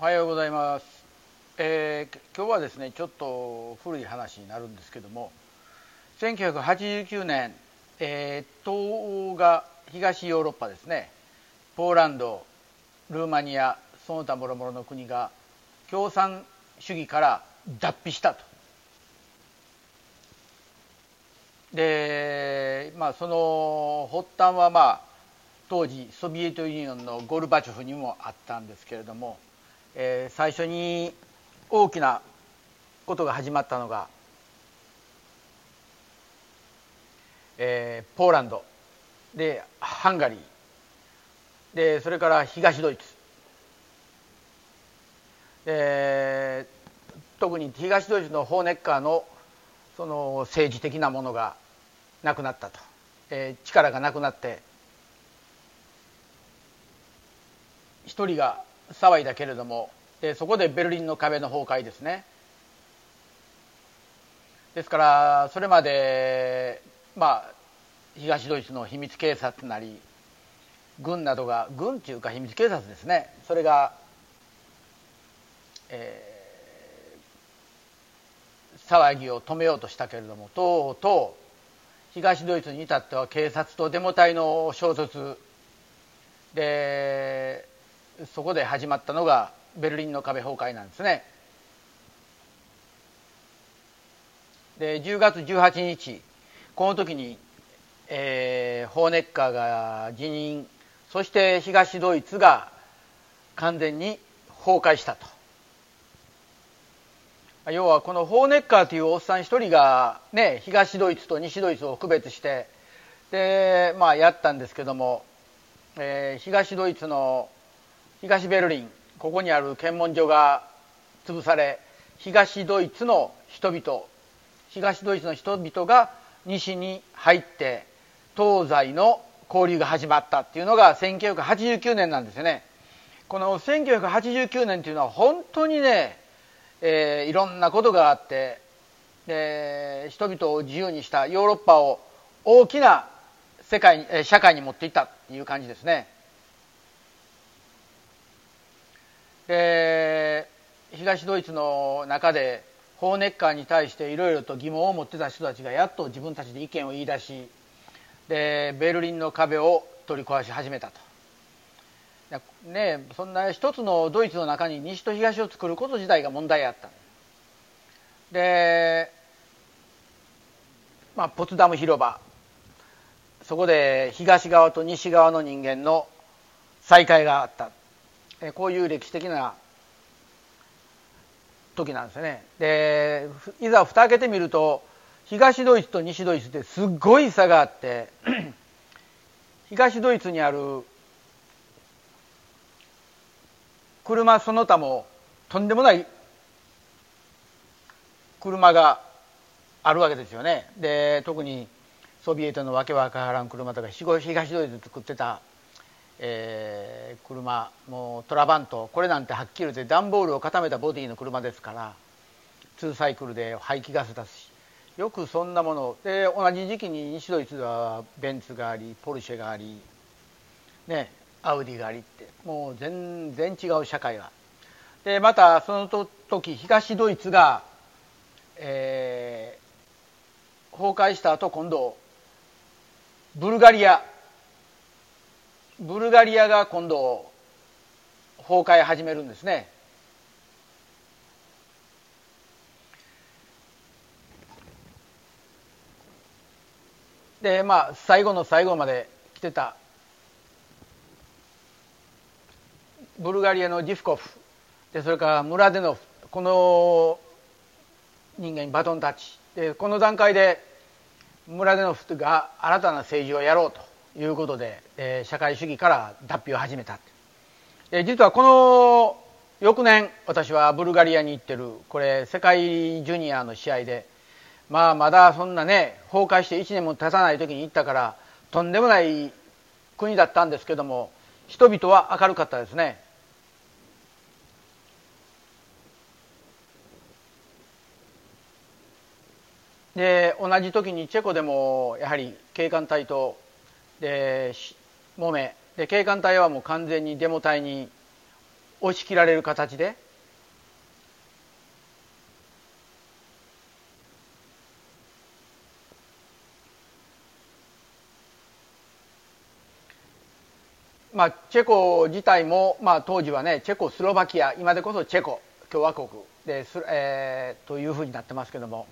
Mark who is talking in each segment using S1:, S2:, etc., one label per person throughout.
S1: おはようございます、えー今日はですねちょっと古い話になるんですけども1989年、えー東欧が東ヨーロッパですねポーランドルーマニアその他諸々の国が共産主義から脱皮したと。でまあその発端はまあ当時ソビエトユニオンのゴルバチョフにもあったんですけれども、えー最初に大きなことが始まったのが、えーポーランド。でハンガリー。でそれから東ドイツ。で特に東ドイツのホーネッカーのその政治的なものがなくなったと、えー力がなくなって一人が騒いだけれどもでそこでベルリンの壁の崩壊ですね。ですからそれまでまあ東ドイツの秘密警察なり軍などが軍っていうか秘密警察ですね。それが、えー騒ぎを止めようとしたけれどもとうとう東ドイツに至っては警察とデモ隊の衝突でそこで始まったのがベルリンの壁崩壊なんですね。で10月18日この時に、えーホーネッカーが辞任そして東ドイツが完全に崩壊したと。要はこのホーネッカーというおっさん一人がね東ドイツと西ドイツを区別してでまあやったんですけども、えー東ドイツの東ベルリンここにある検問所が潰され東ドイツの人々東ドイツの人々が西に入って東西の交流が始まったっていうのが1989年なんですよね。この1989年っていうのは本当にね、えーいろんなことがあってで人々を自由にしたヨーロッパを大きな世界にえー社会に持っていったっていう感じですね。で東ドイツの中でホーネッカーに対していろいろと疑問を持ってた人たちがやっと自分たちで意見を言い出しでベルリンの壁を取り壊し始めたと。ね、そんな一つのドイツの中に西と東を作ること自体が問題あった。で、まあ、ポツダム広場。そこで東側と西側の人間の再会があった。えこういう歴史的な時なんですよね。でいざ蓋開けてみると東ドイツと西ドイツってすっごい差があって 東ドイツにある車その他もとんでもない車があるわけですよね。で特にソビエトのわけわからん車とか東東ドイツで作ってた、えー車もうトラバントこれなんてはっきり言って段ボールを固めたボディの車ですから2サイクルで排気ガス出すしよくそんなもので同じ時期に西ドイツではベンツがありポルシェがありねアウディがありってもう全然違う社会が。でまたその時東ドイツが、えー崩壊した後今度ブルガリアブルガリアが今度崩壊始めるんですね。でまあ最後の最後まで来てたブルガリアのディフコフ。でそれからムラデノフ。この人間にバトンタッチ。でこの段階でムラデノフが新たな政治をやろうと。いうことで、えー社会主義から脱皮を始めたで実はこの翌年私はブルガリアに行ってるこれ世界ジュニアの試合でまあまだそんなね崩壊して1年も経たない時に行ったからとんでもない国だったんですけども人々は明るかったですね。で同じ時にチェコでもやはり警官隊とでし揉めで警官隊はもう完全にデモ隊に押し切られる形で。まあ、チェコ自体も、まあ、当時はねチェコスロバキア今でこそチェコ共和国で、えー、というふうになってますけども、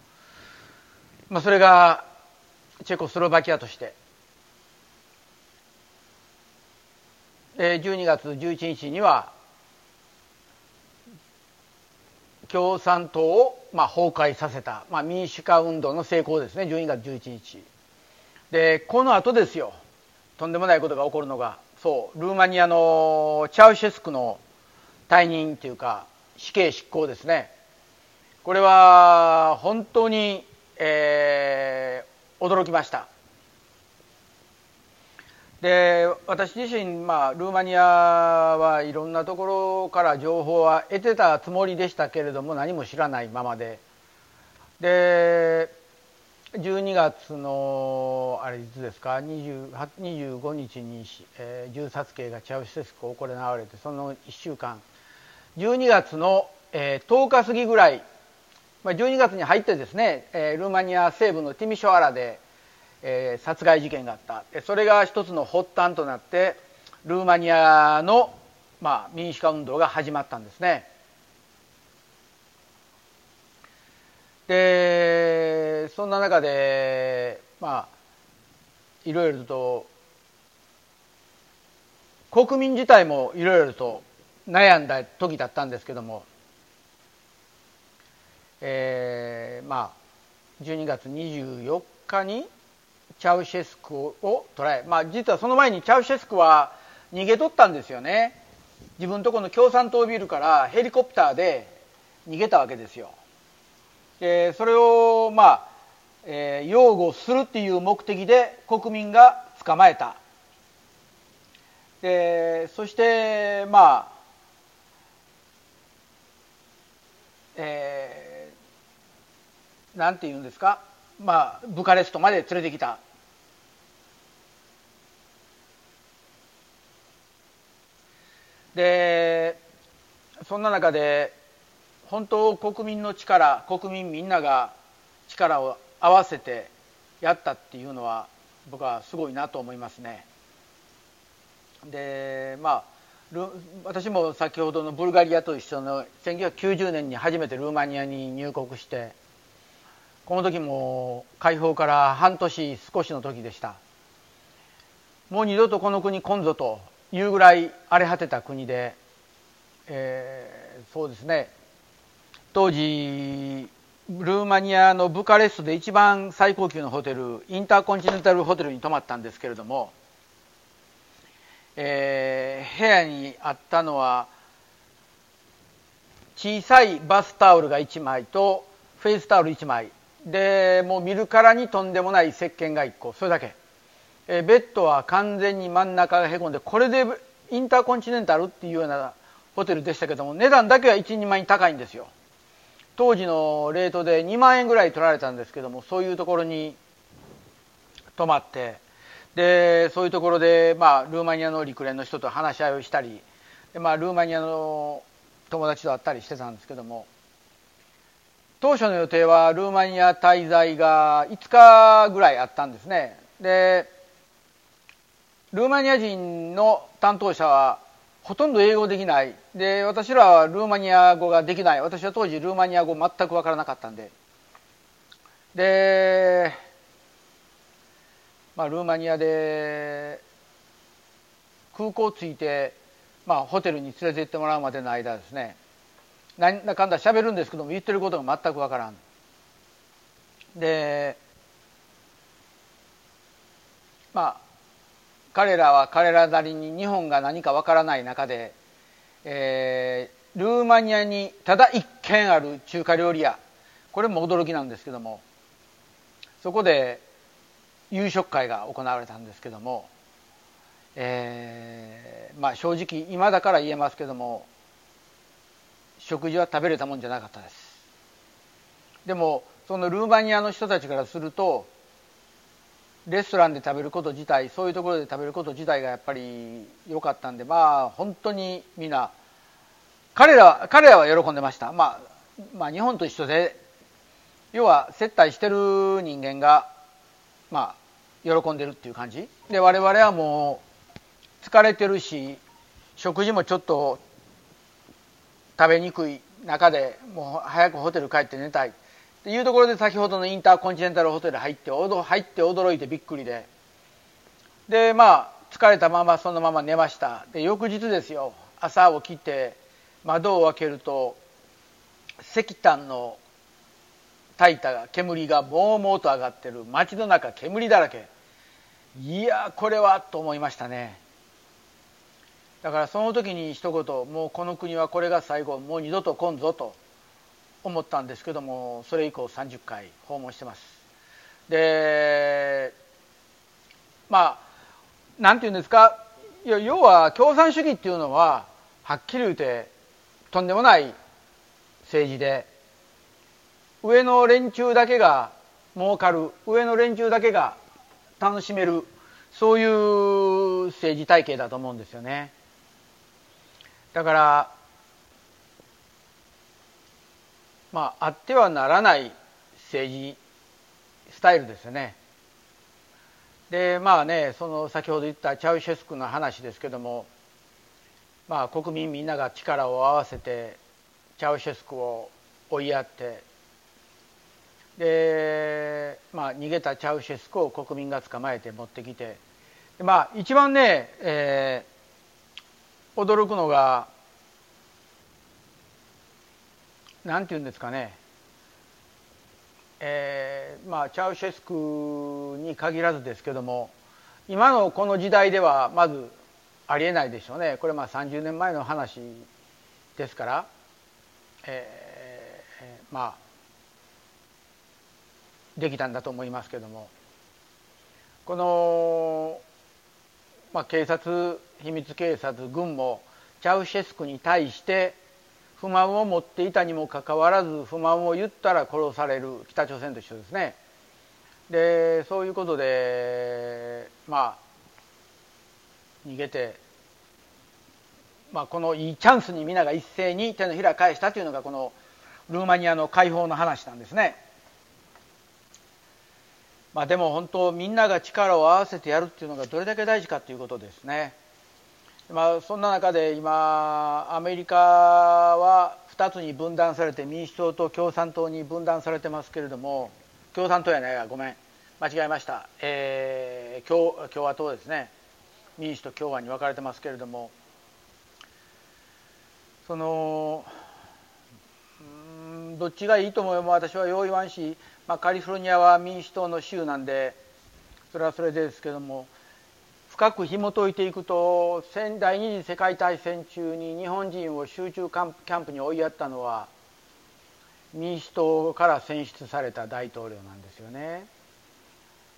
S1: まあ、それがチェコスロバキアとして、えー、12月11日には共産党を、まあ、崩壊させた、まあ、民主化運動の成功ですね。12月11日。でこの後ですよ。とんでもないことが起こるのがそうルーマニアのチャウシェスクの退任というか死刑執行ですね。これは本当に、えー、驚きました。で私自身、まあ、ルーマニアはいろんなところから情報は得てたつもりでしたけれども何も知らないままで。で12月のあれいつですか？25日に、えー、銃殺刑がチャウシェスク行われてその1週間。12月の、えー、10日過ぎぐらい、まあ、12月に入ってですね、えー、ルーマニア西部のティミショアラで、えー、殺害事件があったそれが一つの発端となってルーマニアの、まあ、民主化運動が始まったんですね。でそんな中でまあいろいろと国民自体もいろいろと悩んだ時だったんですけども、えー、まあ12月24日にチャウシェスクを捕らえ、まあ、実はその前にチャウシェスクは逃げ取ったんですよね。自分とこの共産党ビルからヘリコプターで逃げたわけですよ。でそれをまあ、えー、擁護するっていう目的で国民が捕まえた。でそしてまあえー、なんて言うんですか？まあブカレストまで連れてきた。でそんな中で本当国民の力国民みんなが力を合わせてやったっていうのは僕はすごいなと思いますね。でまあ私も先ほどのブルガリアと一緒の1990年に初めてルーマニアに入国してこの時も解放から半年少しの時でしたもう二度とこの国来んぞというぐらい荒れ果てた国で、えー、そうですね。当時ルーマニアのブカレストで一番最高級のホテルインターコンチネンタルホテルに泊まったんですけれども、えー、部屋にあったのは小さいバスタオルが1枚とフェイスタオル1枚。でもう見るからにとんでもない石鹸が1個。それだけ、え、ベッドは完全に真ん中がへこんでこれでインターコンチネンタルっていうようなホテルでしたけども値段だけは12万円高いんですよ。当時のレートで2万円ぐらい取られたんですけどもそういうところに泊まってでそういうところで、まあ、ルーマニアの陸連の人と話し合いをしたりで、まあ、ルーマニアの友達と会ったりしてたんですけども当初の予定はルーマニア滞在が5日ぐらいあったんですね。でルーマニア人の担当者はほとんど英語できない。で私らはルーマニア語ができない。私は当時ルーマニア語全く分からなかったんで。で、まあ、ルーマニアで空港着いて、まあ、ホテルに連れて行ってもらうまでの間ですね。なんだかんだ喋るんですけども言ってることが全く分からん。でまあ彼らは彼らなりに日本が何かわからない中で、えー、ルーマニアにただ一軒ある中華料理屋。これも驚きなんですけども。そこで夕食会が行われたんですけども、えー、まあ正直今だから言えますけども。食事は食べれたもんじゃなかったです。でもそのルーマニアの人たちからするとレストランで食べること自体そういうところで食べること自体がやっぱり良かったんでまあ本当にみんな彼ら彼らは喜んでました、まあ、まあ日本と一緒で要は接待してる人間がまあ喜んでるっていう感じ。で我々はもう疲れてるし食事もちょっと食べにくい中でもう早くホテル帰って寝たい。っていうところで先ほどのインターコンチネンタルホテル入って入って驚いてびっくりで。でまあ疲れたままそのまま寝ました。で翌日ですよ。朝起きて窓を開けると石炭の焚いた煙がもうもうと上がってる。街の中煙だらけ。いやこれはと思いましたね。だからその時に一言もうこの国はこれが最後もう二度と来んぞと。思ったんですけどもそれ以降30回訪問してます。でまあ何て言うんですか要は共産主義っていうのははっきり言うてとんでもない政治で上の連中だけが儲かる上の連中だけが楽しめるそういう政治体系だと思うんですよね。だからまああってはならない政治スタイルですよね。でまあねその先ほど言ったチャウシェスクの話ですけどもまあ国民みんなが力を合わせてチャウシェスクを追いやってでまあ逃げたチャウシェスクを国民が捕まえて持ってきてまあ一番ね、えー、驚くのが何て言うんですかね。えー、まあチャウシェスクに限らずですけども今のこの時代ではまずありえないでしょうね。これまあ30年前の話ですから、えー、まあできたんだと思いますけども。この、まあ、警察秘密警察軍もチャウシェスクに対して不満を持っていたにもかかわらず不満を言ったら殺される北朝鮮と一緒ですねでそういうことでまあ逃げて、まあ、このいいチャンスに皆が一斉に手のひら返したというのがこのルーマニアの解放の話なんですね。まあ、でも本当みんなが力を合わせてやるっていうのがどれだけ大事かということですね。まあ、そんな中で今アメリカは2つに分断されて民主党と共産党に分断されてますけれども共産党やないやごめん。間違えました、えー、共共和党ですね。民主と共和に分かれてますけれどもそのうんどっちがいいとも私はよう言わんし、まあ、カリフォルニアは民主党の州なんでそれはそれですけども深く紐解いていくと第二次世界大戦中に日本人を集中キャンプに追いやったのは民主党から選出された大統領なんですよね。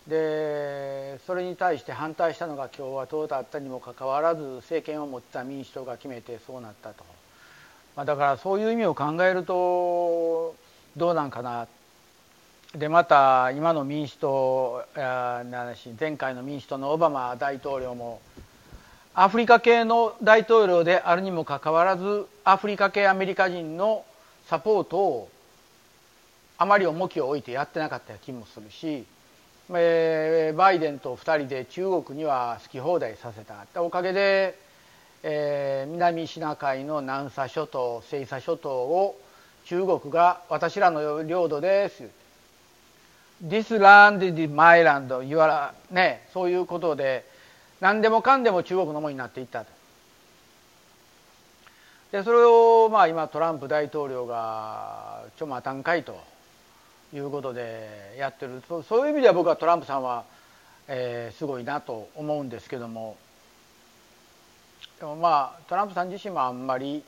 S1: でそれに対して反対したのが共和党だったにもかかわらず政権を持った民主党が決めてそうなったと、まあ、だからそういう意味を考えるとどうなんかなでまた今の民主党前回の民主党のオバマ大統領もアフリカ系の大統領であるにもかかわらずアフリカ系アメリカ人のサポートをあまり重きを置いてやってなかった気もするしえー、バイデンと2人で中国には好き放題させた。おかげで、えー、南シナ海の南沙諸島西沙諸島を中国が私らの領土です。This land is my land 言わねそういうことで何でもかんでも中国のものになっていったでそれをまあ今トランプ大統領がちょまたんかいと。いうことでやってる。そういう意味では僕はトランプさんは、えー、すごいなと思うんですけども。でもまあトランプさん自身もあんまり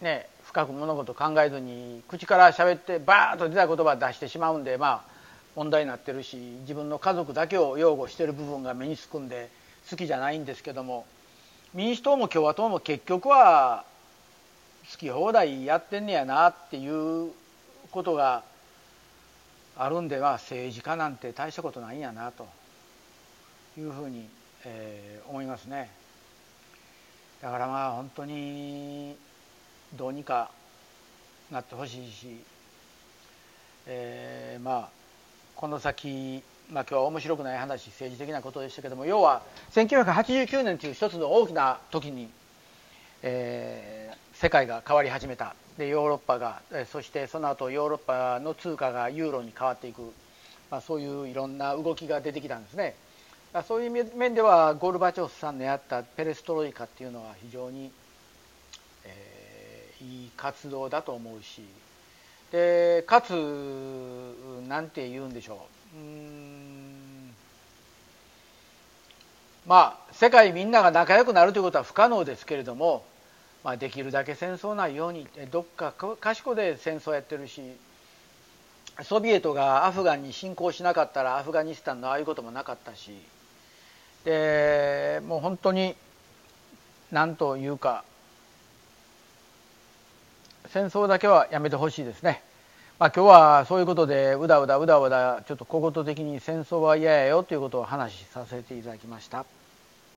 S1: ね深く物事考えずに口から喋ってバーッと出た言葉出してしまうんでまあ問題になってるし自分の家族だけを擁護してる部分が目につくんで好きじゃないんですけども民主党も共和党も結局は好き放題やってんねやなっていうことがあるんでは政治家なんて大したことないんやなというふうに、えー、思いますね。だからまあ本当にどうにかなってほしいし、えー、まあこの先、まあ、今日は面白くない話政治的なことでしたけども要は1989年という一つの大きな時に、えー、世界が変わり始めたでヨーロッパがそしてその後ヨーロッパの通貨がユーロに変わっていく、まあ、そういういろんな動きが出てきたんですね。そういう面ではゴルバチョフさんのやったペレストロイカっていうのは非常に、いい活動だと思うし。でかつ何て言うんでしょう。うまあ世界みんなが仲良くなるということは不可能ですけれども、まあ、できるだけ戦争ないようにどっか賢で戦争やってるしソビエトがアフガンに侵攻しなかったらアフガニスタンのああいうこともなかったし。でもう本当に何というか戦争だけはやめてほしいですね。まあ、今日はそういうことでうだうだうだうだちょっと小言的に戦争は嫌やよということを話しさせていただきました。